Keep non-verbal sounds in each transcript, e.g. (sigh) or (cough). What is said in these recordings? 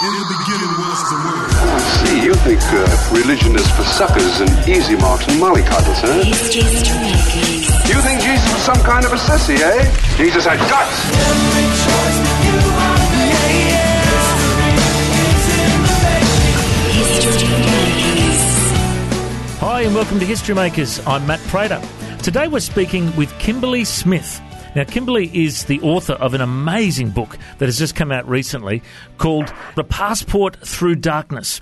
In the beginning was the word. I see, you think uh, religion is for suckers and easy marks and mollycoddles, huh? You think Jesus was some kind of a sissy, eh? Jesus had guts. Hi, and welcome to History Makers. I'm Matt Prater. Today we're speaking with Kimberly Smith. Now, Kimberly is the author of an amazing book that has just come out recently called The Passport Through Darkness.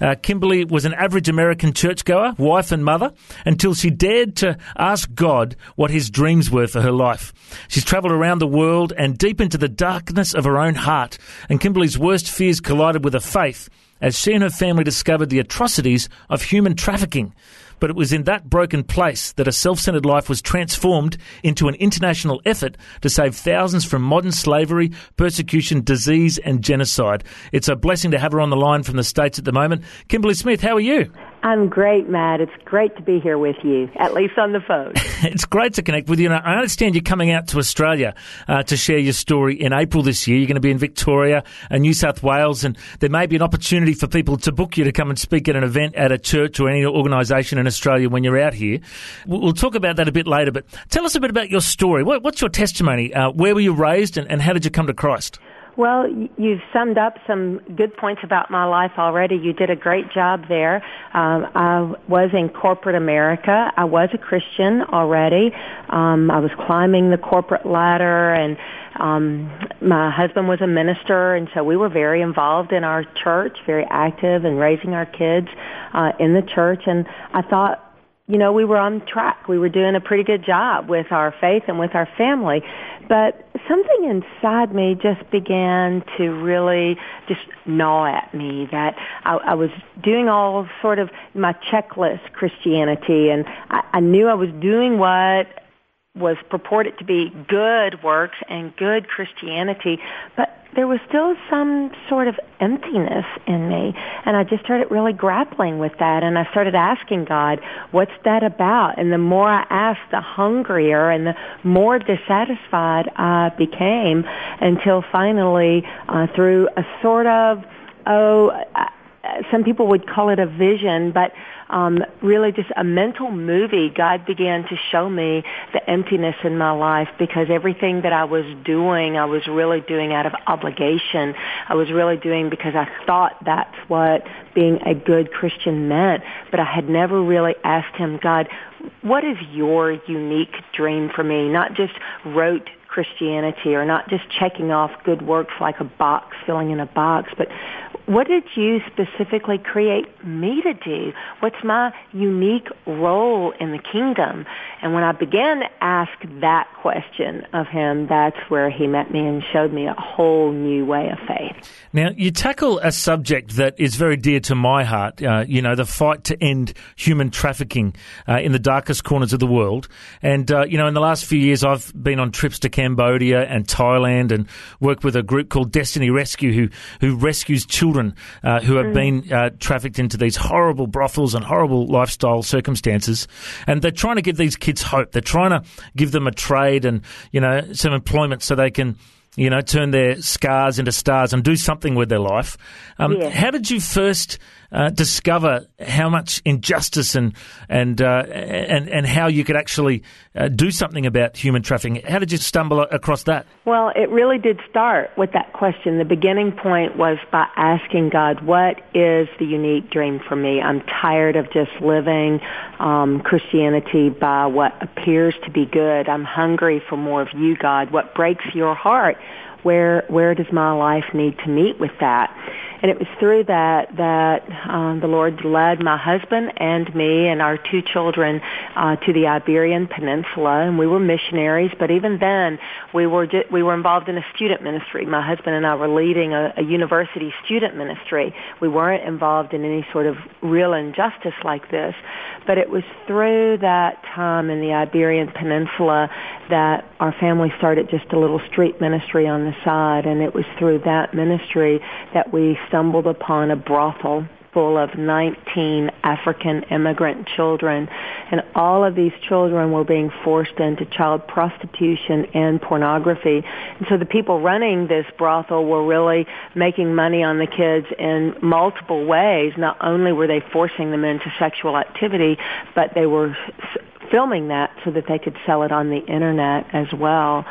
Uh, Kimberly was an average American churchgoer, wife, and mother until she dared to ask God what his dreams were for her life. She's travelled around the world and deep into the darkness of her own heart, and Kimberly's worst fears collided with her faith as she and her family discovered the atrocities of human trafficking. But it was in that broken place that a self centered life was transformed into an international effort to save thousands from modern slavery, persecution, disease, and genocide. It's a blessing to have her on the line from the States at the moment. Kimberly Smith, how are you? I'm great, Matt. It's great to be here with you, at least on the phone. (laughs) it's great to connect with you. I understand you're coming out to Australia uh, to share your story in April this year. You're going to be in Victoria and New South Wales, and there may be an opportunity for people to book you to come and speak at an event at a church or any organisation in Australia when you're out here. We'll talk about that a bit later, but tell us a bit about your story. What's your testimony? Uh, where were you raised, and, and how did you come to Christ? Well, you've summed up some good points about my life already. You did a great job there. Um, I was in corporate America. I was a Christian already. Um, I was climbing the corporate ladder, and um, my husband was a minister, and so we were very involved in our church, very active in raising our kids uh, in the church. And I thought you know, we were on track. We were doing a pretty good job with our faith and with our family. But something inside me just began to really just gnaw at me that I, I was doing all sort of my checklist Christianity and I, I knew I was doing what was purported to be good works and good Christianity, but there was still some sort of emptiness in me. And I just started really grappling with that. And I started asking God, what's that about? And the more I asked, the hungrier and the more dissatisfied I became until finally, uh, through a sort of, oh, some people would call it a vision, but um, really just a mental movie. God began to show me the emptiness in my life because everything that I was doing, I was really doing out of obligation. I was really doing because I thought that's what being a good Christian meant, but I had never really asked Him, God, what is your unique dream for me? Not just rote Christianity or not just checking off good works like a box, filling in a box, but what did you specifically create me to do? What's my unique role in the kingdom? And when I began to ask that question of him, that's where he met me and showed me a whole new way of faith. Now, you tackle a subject that is very dear to my heart, uh, you know, the fight to end human trafficking uh, in the darkest corners of the world. And, uh, you know, in the last few years, I've been on trips to Cambodia and Thailand and worked with a group called Destiny Rescue who, who rescues children children uh, who have mm. been uh, trafficked into these horrible brothels and horrible lifestyle circumstances, and they're trying to give these kids hope. They're trying to give them a trade and you know some employment so they can you know, turn their scars into stars and do something with their life. Um, yeah. How did you first uh, discover how much injustice and and uh, and and how you could actually uh, do something about human trafficking? How did you stumble across that? Well, it really did start with that question. The beginning point was by asking God, "What is the unique dream for me? I'm tired of just living um, Christianity by what appears to be good. I'm hungry for more of you, God. What breaks your heart?" where where does my life need to meet with that? And it was through that that um, the Lord led my husband and me and our two children uh, to the Iberian Peninsula, and we were missionaries. But even then, we were we were involved in a student ministry. My husband and I were leading a, a university student ministry. We weren't involved in any sort of real injustice like this, but it was through that time in the Iberian Peninsula that our family started just a little street ministry on the side, and it was through that ministry that we stumbled upon a brothel full of 19 African immigrant children. And all of these children were being forced into child prostitution and pornography. And so the people running this brothel were really making money on the kids in multiple ways. Not only were they forcing them into sexual activity, but they were filming that so that they could sell it on the internet as well.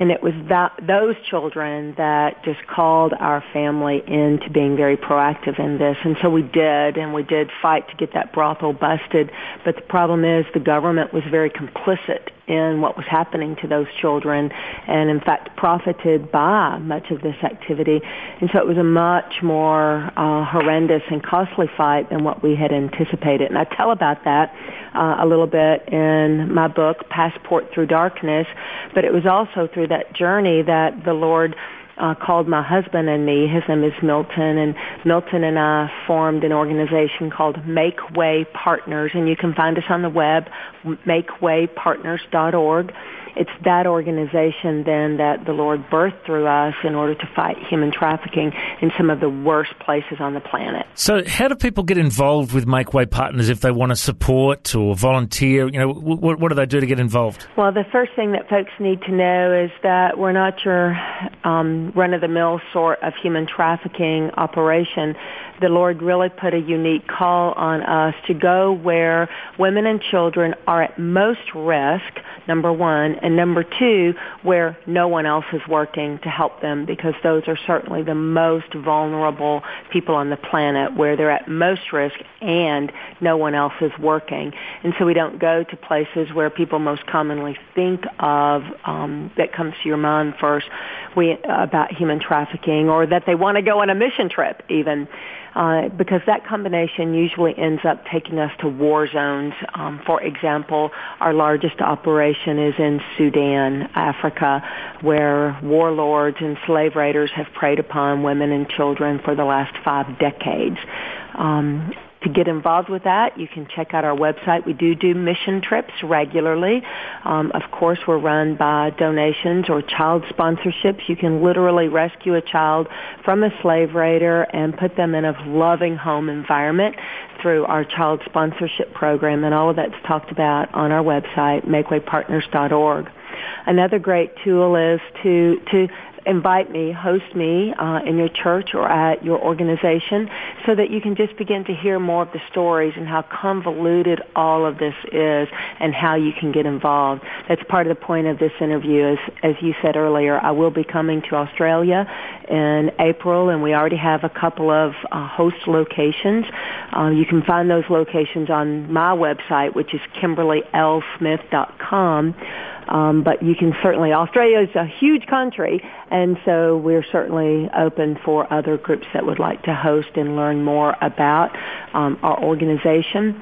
And it was that, those children that just called our family into being very proactive in this. And so we did, and we did fight to get that brothel busted. But the problem is the government was very complicit in what was happening to those children and in fact profited by much of this activity. And so it was a much more uh, horrendous and costly fight than what we had anticipated. And I tell about that uh, a little bit in my book, Passport Through Darkness, but it was also through that journey that the Lord uh, called my husband and me. His name is Milton, and Milton and I formed an organization called Make Way Partners, and you can find us on the web, makewaypartners.org it's that organization then that the Lord birthed through us in order to fight human trafficking in some of the worst places on the planet. So, how do people get involved with Make Way Partners if they want to support or volunteer? You know, what, what do they do to get involved? Well, the first thing that folks need to know is that we're not your um, run-of-the-mill sort of human trafficking operation the Lord really put a unique call on us to go where women and children are at most risk, number one, and number two, where no one else is working to help them because those are certainly the most vulnerable people on the planet where they're at most risk and no one else is working. And so we don't go to places where people most commonly think of um, that comes to your mind first we, about human trafficking or that they want to go on a mission trip even uh, because that combination usually ends up taking us to war zones. Um, for example, our largest operation is in Sudan, Africa, where warlords and slave raiders have preyed upon women and children for the last five decades. Um, to get involved with that, you can check out our website. We do do mission trips regularly. Um, of course, we're run by donations or child sponsorships. You can literally rescue a child from a slave raider and put them in a loving home environment through our child sponsorship program, and all of that's talked about on our website, makewaypartners.org. Another great tool is to to invite me, host me uh, in your church or at your organization so that you can just begin to hear more of the stories and how convoluted all of this is and how you can get involved. That's part of the point of this interview. As, as you said earlier, I will be coming to Australia in April and we already have a couple of uh, host locations. Uh, you can find those locations on my website, which is kimberlylsmith.com. Um, but you can certainly, Australia is a huge country, and so we're certainly open for other groups that would like to host and learn more about um, our organization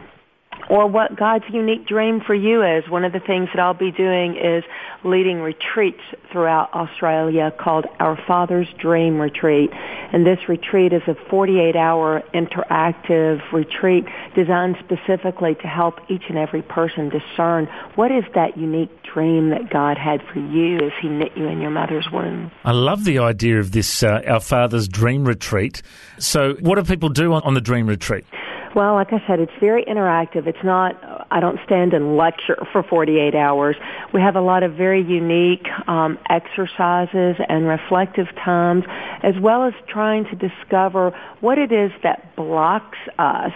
or what God's unique dream for you is. One of the things that I'll be doing is leading retreats throughout Australia called Our Father's Dream Retreat. And this retreat is a 48 hour interactive retreat designed specifically to help each and every person discern what is that unique dream that God had for you as he knit you in your mother's womb. I love the idea of this uh, Our Father's Dream Retreat. So what do people do on, on the Dream Retreat? Well, like I said, it's very interactive. It's not, I don't stand and lecture for 48 hours. We have a lot of very unique um, exercises and reflective times, as well as trying to discover what it is that blocks us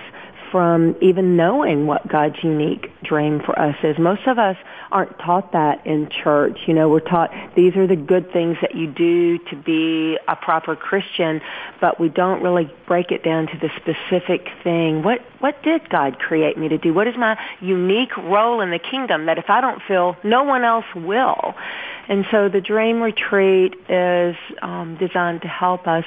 from even knowing what God's unique dream for us is. Most of us aren't taught that in church. You know, we're taught these are the good things that you do to be a proper Christian, but we don't really break it down to the specific thing. What what did God create me to do? What is my unique role in the kingdom that if I don't feel, no one else will? And so the dream retreat is um, designed to help us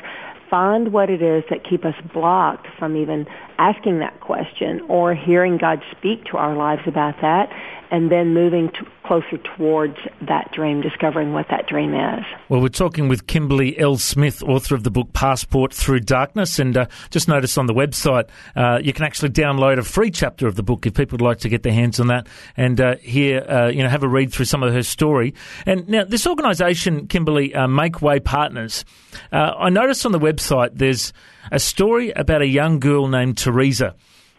find what it is that keep us blocked from even asking that question or hearing God speak to our lives about that and then moving closer towards that dream, discovering what that dream is. Well, we're talking with Kimberly L. Smith, author of the book Passport Through Darkness. And uh, just notice on the website, uh, you can actually download a free chapter of the book if people would like to get their hands on that and uh, hear, uh, you know, have a read through some of her story. And now, this organisation, Kimberly, uh, Make Way Partners, uh, I noticed on the website, there's a story about a young girl named Teresa.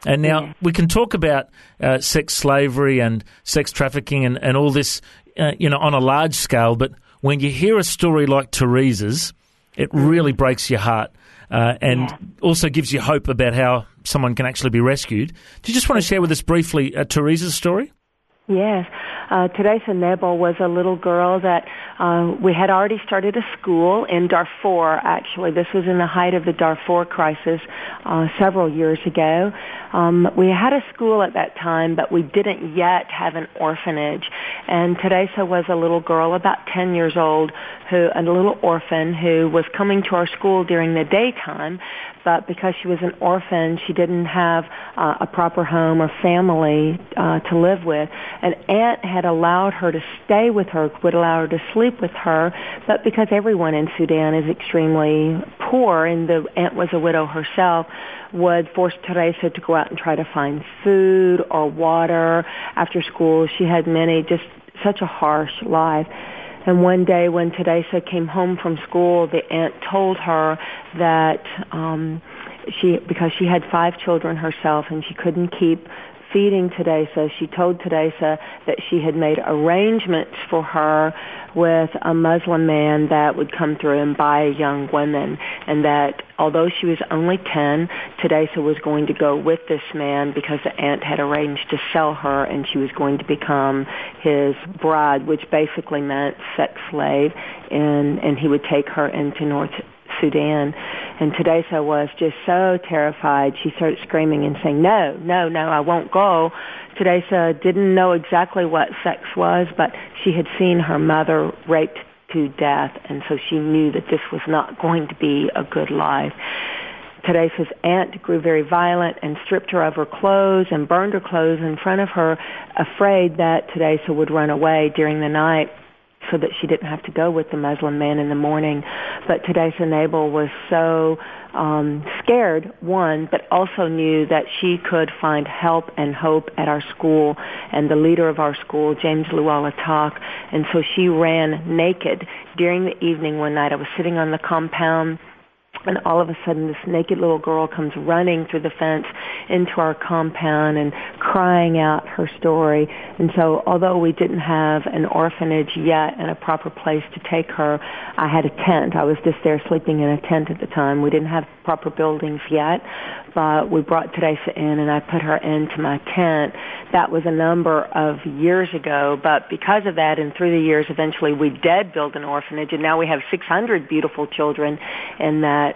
And now Yeah. we can talk about uh, sex slavery and sex trafficking and, and all this, uh, you know, on a large scale. But when you hear a story like Teresa's, it really breaks your heart uh, and Yeah. also gives you hope about how someone can actually be rescued. Do you just want to share with us briefly uh, Teresa's story? Yes. Uh, Teresa was a little girl that uh, we had already started a school in Darfur, actually. This was in the height of the Darfur crisis uh, several years ago. Um, we had a school at that time, but we didn't yet have an orphanage. And Teresa was a little girl, about 10 years old, who, a little orphan who was coming to our school during the daytime, but because she was an orphan, she didn't have uh, a proper home or family uh, to live with. An aunt had allowed her to stay with her, would allow her to sleep with her, but because everyone in Sudan is extremely poor, and the aunt was a widow herself, would force Teresa to go out and try to find food or water after school. She had many, just such a harsh life. And one day when Teresa came home from school, the aunt told her that um, she, because she had five children herself and she couldn't keep feeding Teresa, she told Teresa that she had made arrangements for her with a Muslim man that would come through and buy young women and that although she was only 10, Teresa was going to go with this man because the aunt had arranged to sell her and she was going to become his bride, which basically meant sex slave and, and he would take her into North Sudan. And Teresa was just so terrified. She started screaming and saying, no, no, no, I won't go. Teresa didn't know exactly what sex was, but she had seen her mother raped to death, and so she knew that this was not going to be a good life. Teresa's aunt grew very violent and stripped her of her clothes and burned her clothes in front of her, afraid that Teresa would run away during the night so that she didn't have to go with the Muslim man in the morning. But Teresa Nabel was so um, scared, one, but also knew that she could find help and hope at our school and the leader of our school, James Luala Talk. And so she ran naked during the evening one night. I was sitting on the compound and all of a sudden this naked little girl comes running through the fence into our compound and crying out her story. And so although we didn't have an orphanage yet and a proper place to take her, I had a tent. I was just there sleeping in a tent at the time. We didn't have proper buildings yet, but we brought Teresa in and I put her into my tent. That was a number of years ago, but because of that and through the years eventually we did build an orphanage and now we have 600 beautiful children in that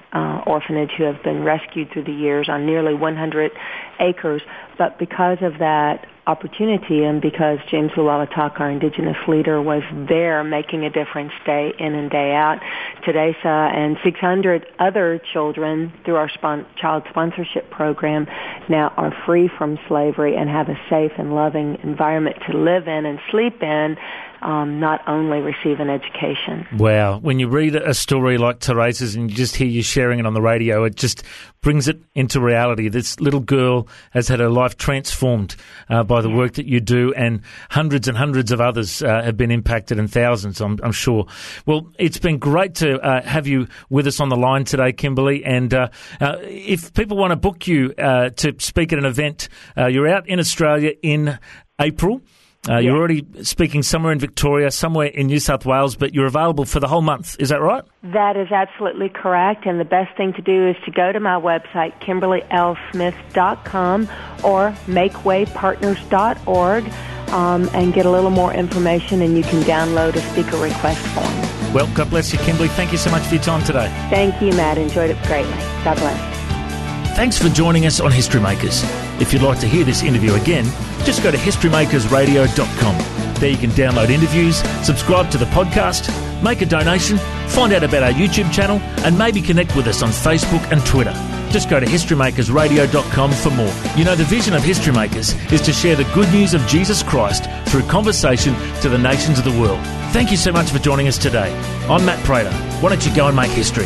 uh, orphanage who have been rescued through the years on nearly 100 acres. But because of that opportunity and because James Lualatak, our indigenous leader, was there making a difference day in and day out, Teresa and 600 other children through our spon- child sponsorship program now are free from slavery and have a safe and loving environment to live in and sleep in um, not only receive an education. Wow. When you read a story like Teresa's and you just hear you sharing it on the radio, it just brings it into reality. This little girl has had her life transformed uh, by the work that you do, and hundreds and hundreds of others uh, have been impacted, and thousands, I'm, I'm, sure. Well, it's been great to uh, have you with us on the line today, Kimberly. And uh, uh, if people want to book you uh, to speak at an event, you're out in Australia in April. Uh, Yeah. You're already speaking somewhere in Victoria, somewhere in New South Wales, but you're available for the whole month. Is that right? That is absolutely correct. And the best thing to do is to go to my website, kimberlylsmith.com or makewaypartners.org um, and get a little more information and you can download a speaker request form. Well, God bless you, Kimberly. Thank you so much for your time today. Thank you, Matt. Enjoyed it greatly. God bless. Thanks for joining us on History Makers. If you'd like to hear this interview again, just go to historymakersradio.com. There you can download interviews, subscribe to the podcast, make a donation, find out about our YouTube channel, and maybe connect with us on Facebook and Twitter. Just go to historymakersradio.com for more. You know, the vision of History Makers is to share the good news of Jesus Christ through conversation to the nations of the world. Thank you so much for joining us today. I'm Matt Prater. Why don't you go and make history?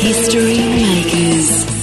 History Makers.